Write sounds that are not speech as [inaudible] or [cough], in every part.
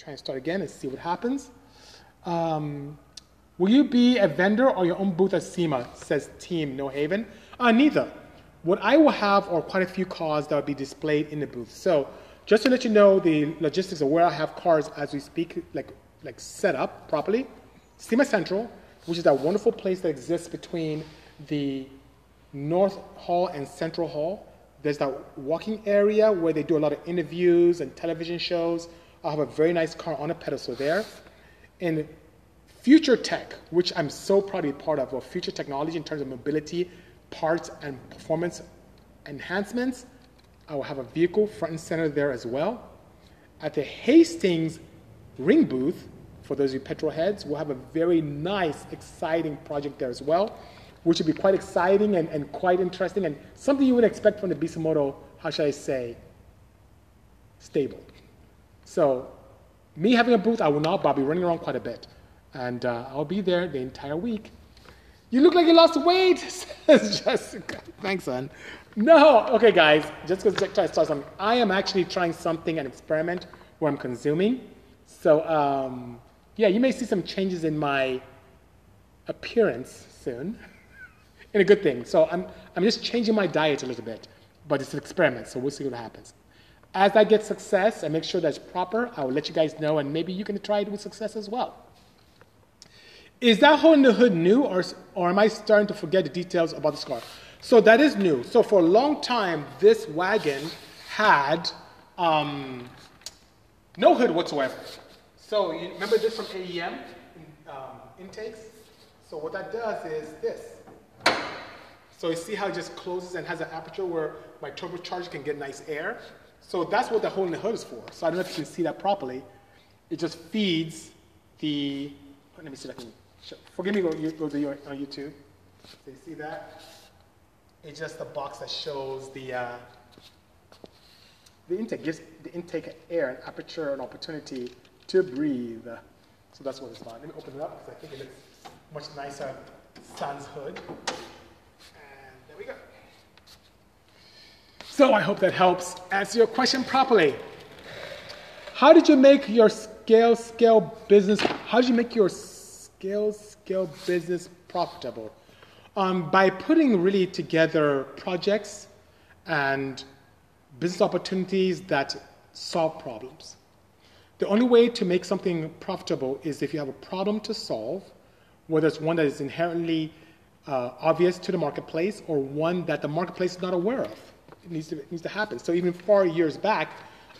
try and start again and see what happens. Um, will you be a vendor or your own booth at SEMA? Says Team No Haven. Uh, neither. What I will have are quite a few cars that will be displayed in the booth. So just to let you know the logistics of where I have cars as we speak, like like set up properly. SEMA Central, which is that wonderful place that exists between the North Hall and Central Hall. There's that walking area where they do a lot of interviews and television shows. I have a very nice car on a pedestal there. And Future Tech, which I'm so proud to be part of, or future technology in terms of mobility, parts, and performance enhancements, I will have a vehicle front and center there as well. At the Hastings Ring booth, for those of you petrol heads, we'll have a very nice, exciting project there as well, which will be quite exciting and, and quite interesting and something you would expect from the Bisimoto, how should I say, stable. So, me having a booth, I will not, but I'll be running around quite a bit. And uh, I'll be there the entire week. You look like you lost weight, [laughs] says Jessica. Thanks, son. No, okay, guys, just because try to start something. I am actually trying something, an experiment where I'm consuming. So, um, yeah, you may see some changes in my appearance soon, [laughs] in a good thing. So, I'm, I'm just changing my diet a little bit, but it's an experiment, so we'll see what happens. As I get success and make sure that's proper, I will let you guys know, and maybe you can try it with success as well. Is that hole in the hood new, or, or am I starting to forget the details about the car? So that is new. So for a long time, this wagon had um, no hood whatsoever. So you remember this from AEM um, intakes? So what that does is this. So you see how it just closes and has an aperture where my turbocharger can get nice air? So that's what the hole in the hood is for. So I don't know if you can see that properly. It just feeds the, let me see if I can, show, forgive me, go, go to your, on YouTube. So you see that? It's just a box that shows the, uh, the intake, gives the intake air, an aperture, an opportunity to breathe. So that's what it's about. Let me open it up because I think it looks much nicer sans hood. And there we go. So I hope that helps answer your question properly. How did you make your scale scale business? How did you make your scale scale business profitable? Um, by putting really together projects and business opportunities that solve problems. The only way to make something profitable is if you have a problem to solve, whether it's one that is inherently uh, obvious to the marketplace or one that the marketplace is not aware of. It needs, to, it needs to happen. So even four years back,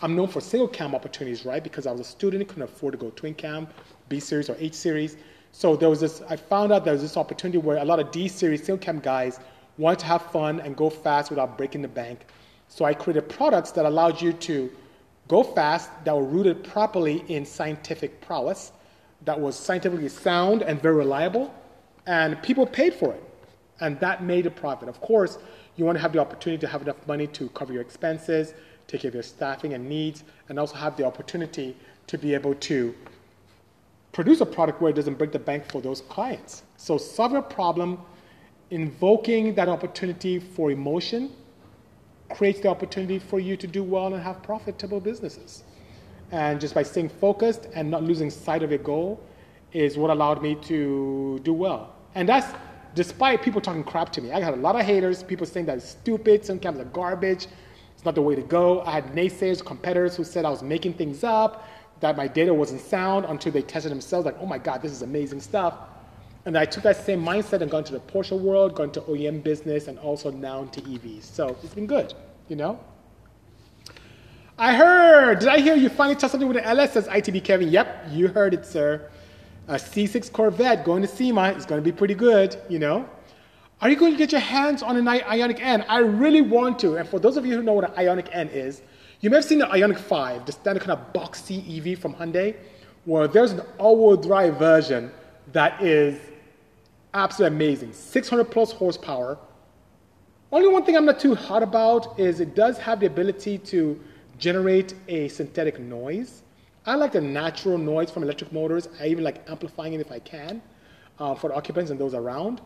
I'm known for single cam opportunities, right? Because I was a student, couldn't afford to go twin cam, B series or H series. So there was this, I found out there was this opportunity where a lot of D series single cam guys wanted to have fun and go fast without breaking the bank. So I created products that allowed you to go fast, that were rooted properly in scientific prowess, that was scientifically sound and very reliable, and people paid for it. And that made a profit. Of course, you want to have the opportunity to have enough money to cover your expenses, take care of your staffing and needs, and also have the opportunity to be able to produce a product where it doesn't break the bank for those clients. So solve your problem, invoking that opportunity for emotion creates the opportunity for you to do well and have profitable businesses. And just by staying focused and not losing sight of your goal is what allowed me to do well. And that's despite people talking crap to me. I had a lot of haters, people saying that it's stupid, some kinds of garbage, it's not the way to go. I had naysayers, competitors who said I was making things up, that my data wasn't sound until they tested themselves, like, oh my God, this is amazing stuff. And I took that same mindset and got into the Porsche world, got into OEM business, and also now into EVs. So it's been good, you know? I heard, did I hear you finally touch something with an LS? Says ITB Kevin. Yep, you heard it, sir. A C6 Corvette going to SEMA is going to be pretty good, you know? Are you going to get your hands on an Ioniq N? I really want to. And for those of you who know what an Ioniq N is, you may have seen the Ioniq 5, the standard kind of boxy EV from Hyundai, where there's an all-wheel drive version that is absolutely amazing. 600 plus horsepower. Only one thing I'm not too hot about is it does have the ability to generate a synthetic noise. I like the natural noise from electric motors. I even like amplifying it if I can uh, for the occupants and those around.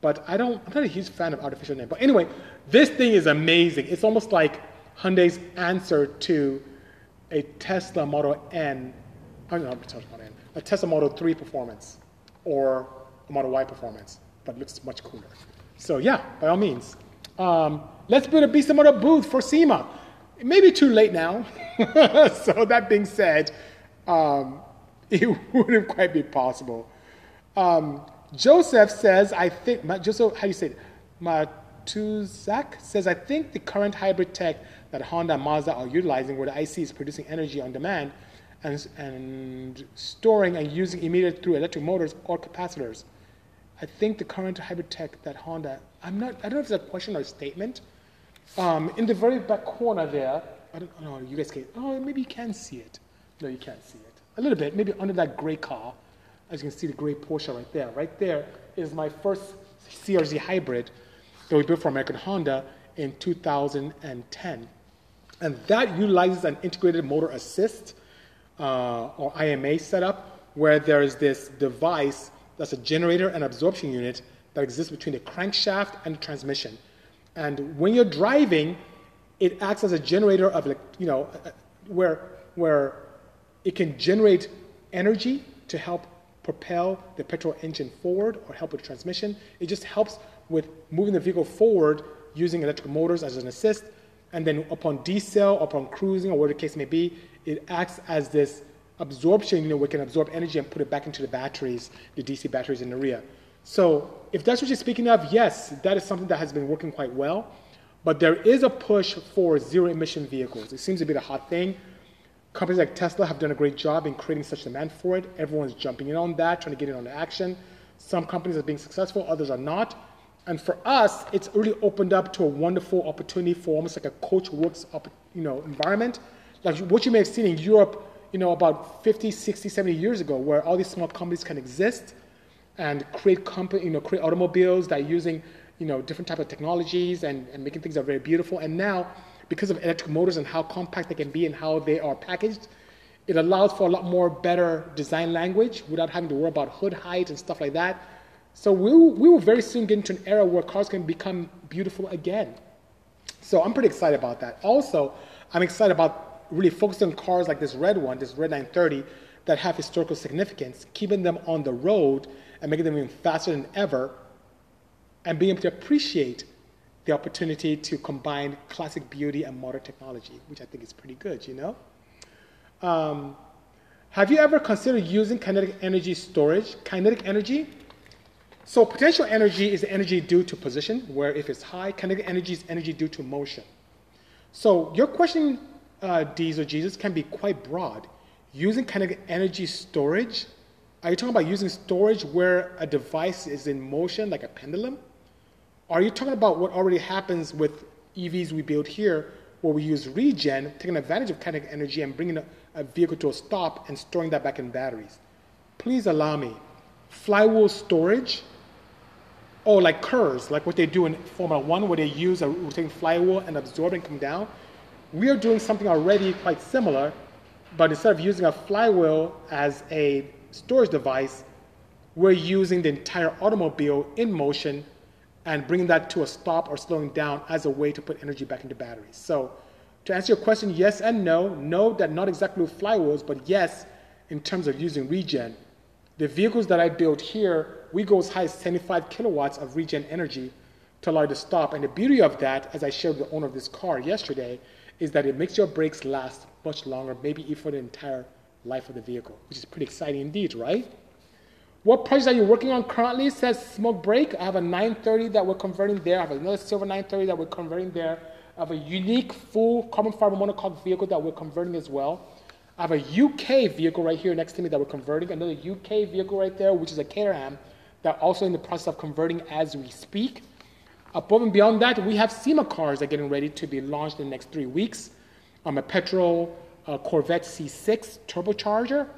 But I don't, I'm not a huge fan of artificial noise. But anyway, this thing is amazing. It's almost like Hyundai's answer to a Tesla Model N, I oh, no, Tesla Model N, a Tesla Model 3 performance or a Model Y performance, but looks much cooler. So yeah, by all means. Um, let's build a beast model booth for SEMA. It may be too late now. [laughs] so that being said, um, [laughs] it wouldn't quite be possible. Um, Joseph says, I think, Joseph, how do you say it? Matuzak says, I think the current hybrid tech that Honda and Mazda are utilizing, where the IC is producing energy on demand and, and storing and using immediately through electric motors or capacitors. I think the current hybrid tech that Honda, I'm not, I don't know if it's a question or a statement. Um, in the very back corner there, I don't know, you guys can, oh, maybe you can see it. No, you can't see it. A little bit, maybe under that gray car. As you can see, the gray Porsche right there. Right there is my first CRZ hybrid that we built for American Honda in 2010. And that utilizes an integrated motor assist uh, or IMA setup where there is this device that's a generator and absorption unit that exists between the crankshaft and the transmission. And when you're driving, it acts as a generator of, you know, uh, where, where it can generate energy to help propel the petrol engine forward or help with transmission. It just helps with moving the vehicle forward using electric motors as an assist. And then upon decel, upon cruising, or whatever the case may be, it acts as this absorption, you know, we can absorb energy and put it back into the batteries, the DC batteries in the rear. So if that's what you're speaking of, yes, that is something that has been working quite well. But there is a push for zero emission vehicles. It seems to be the hot thing. Companies like Tesla have done a great job in creating such demand for it. Everyone's jumping in on that, trying to get in on the action. Some companies are being successful, others are not. And for us, it's really opened up to a wonderful opportunity for almost like a coach works you know, environment. Like what you may have seen in Europe, you know, about 50, 60, 70 years ago, where all these small companies can exist and create company, you know, create automobiles that are using, you know, different type of technologies and, and making things that are very beautiful. And now because of electric motors and how compact they can be and how they are packaged, it allows for a lot more better design language without having to worry about hood height and stuff like that. So we we will very soon get into an era where cars can become beautiful again. So I'm pretty excited about that. Also, I'm excited about really focusing on cars like this red one, this red 930, that have historical significance, keeping them on the road and making them even faster than ever, and being able to appreciate the opportunity to combine classic beauty and modern technology, which I think is pretty good, you know? Um, have you ever considered using kinetic energy storage? Kinetic energy? So potential energy is energy due to position, where if it's high, kinetic energy is energy due to motion. So your question, uh, or Jesus, can be quite broad. Using kinetic energy storage, are you talking about using storage where a device is in motion, like a pendulum? Are you talking about what already happens with EVs we build here, where we use regen, taking advantage of kinetic energy and bringing a, a vehicle to a stop and storing that back in batteries? Please allow me. Flywheel storage, oh, like KERS, like what they do in Formula One, where they use a rotating flywheel and absorb and come down. We are doing something already quite similar, but instead of using a flywheel as a storage device, we're using the entire automobile in motion and bringing that to a stop or slowing down as a way to put energy back into batteries. So to answer your question, yes and no. No, that not exactly with flywheels, but yes, in terms of using regen. The vehicles that I built here, we go as high as 75 kilowatts of regen energy to allow you to stop. And the beauty of that, as I showed the owner of this car yesterday, is that it makes your brakes last much longer, maybe even for the entire life of the vehicle, which is pretty exciting indeed, right? What projects are you working on currently? It says smoke break. I have a 930 that we're converting there. I have another silver 930 that we're converting there. I have a unique full carbon fiber monocoque vehicle that we're converting as well. I have a UK vehicle right here next to me that we're converting. Another UK vehicle right there, which is a Caterham, that also in the process of converting as we speak. Above and beyond that, we have SEMA cars that are getting ready to be launched in the next three weeks. Um, a petrol uh, Corvette C6 turbocharger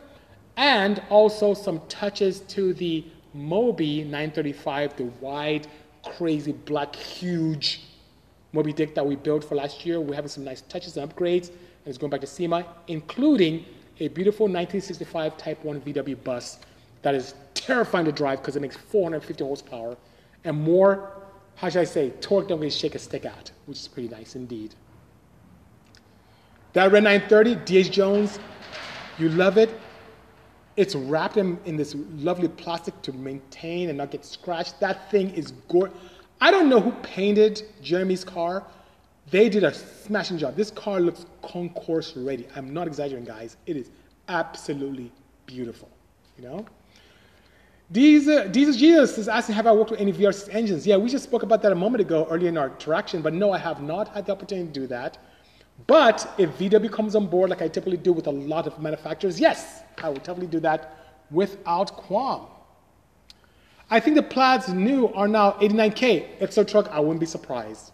and also some touches to the Moby 935, the wide, crazy, black, huge Moby Dick that we built for last year. We're having some nice touches and upgrades, and it's going back to SEMA, including a beautiful 1965 Type 1 VW bus that is terrifying to drive because it makes 450 horsepower and more, how should I say, torque than we shake a stick at, which is pretty nice indeed. That red 930, D.H. Jones, you love it. It's wrapped in, in this lovely plastic to maintain and not get scratched. That thing is gorgeous. I don't know who painted Jeremy's car. They did a smashing job. This car looks concours ready. I'm not exaggerating, guys. It is absolutely beautiful. You know. Diesel, Diesel Jesus is asking, have I worked with any VR6 engines? Yeah, we just spoke about that a moment ago earlier in our interaction, but no, I have not had the opportunity to do that. But if VW comes on board, like I typically do with a lot of manufacturers, yes, I will definitely do that without qualm. I think the Plaids new are now 89K. Exo truck, I wouldn't be surprised.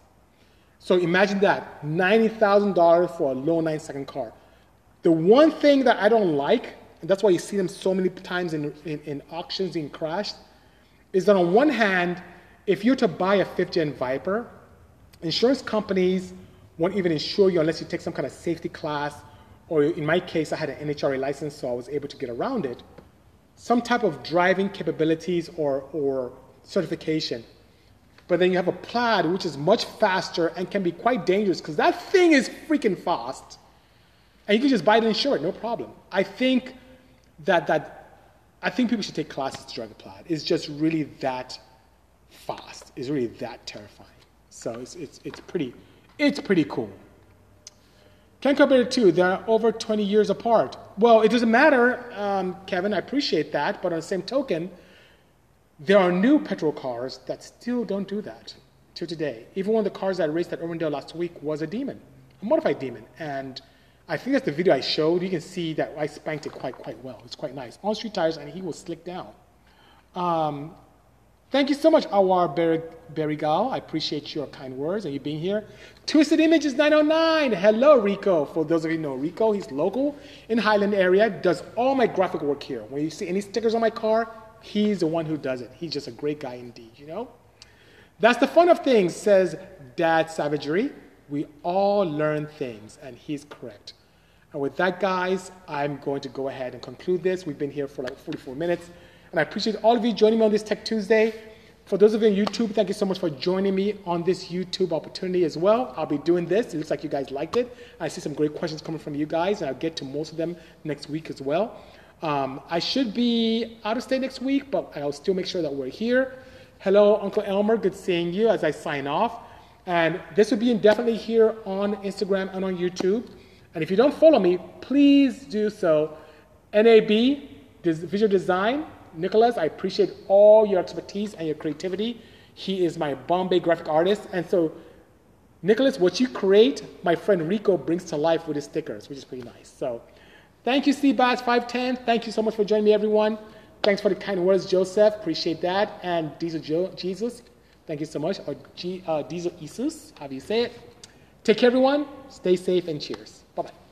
So imagine that $90,000 for a low nine second car. The one thing that I don't like, and that's why you see them so many times in, in, in auctions being crashed, is that on one hand, if you're to buy a fifth gen Viper, insurance companies won't even insure you unless you take some kind of safety class, or in my case, I had an NHRA license, so I was able to get around it some type of driving capabilities or, or certification. But then you have a plaid, which is much faster and can be quite dangerous because that thing is freaking fast. And you can just buy it and insure it, no problem. I think that, that I think people should take classes to drive a plaid. It's just really that fast. It's really that terrifying. So it's, it's, it's, pretty, it's pretty cool. Can't compare the two. They're over 20 years apart. Well, it doesn't matter, um, Kevin. I appreciate that. But on the same token, there are new petrol cars that still don't do that to today. Even one of the cars that I raced at Irwindale last week was a demon, a modified demon. And I think that's the video I showed. You can see that I spanked it quite, quite well. It's quite nice. On street tires, and he was slick down. Um, Thank you so much, Awar Berigal. I appreciate your kind words and you being here. Twisted Images 909. Hello, Rico. For those of you know Rico, he's local in Highland area, does all my graphic work here. When you see any stickers on my car, he's the one who does it. He's just a great guy indeed, you know? That's the fun of things, says Dad Savagery. We all learn things, and he's correct. And with that, guys, I'm going to go ahead and conclude this. We've been here for like 44 minutes. And I appreciate all of you joining me on this Tech Tuesday. For those of you on YouTube, thank you so much for joining me on this YouTube opportunity as well. I'll be doing this. It looks like you guys liked it. I see some great questions coming from you guys, and I'll get to most of them next week as well. Um, I should be out of state next week, but I'll still make sure that we're here. Hello, Uncle Elmer. Good seeing you as I sign off. And this will be indefinitely here on Instagram and on YouTube. And if you don't follow me, please do so. NAB, Visual Design, Nicholas, I appreciate all your expertise and your creativity. He is my Bombay graphic artist. And so, Nicholas, what you create, my friend Rico brings to life with his stickers, which is pretty nice. So, thank you, Seabass510. Thank you so much for joining me, everyone. Thanks for the kind words, Joseph. Appreciate that. And Diesel Jesus, thank you so much. Or G- uh, Diesel Jesus, how do you say it? Take care, everyone. Stay safe and cheers. Bye bye.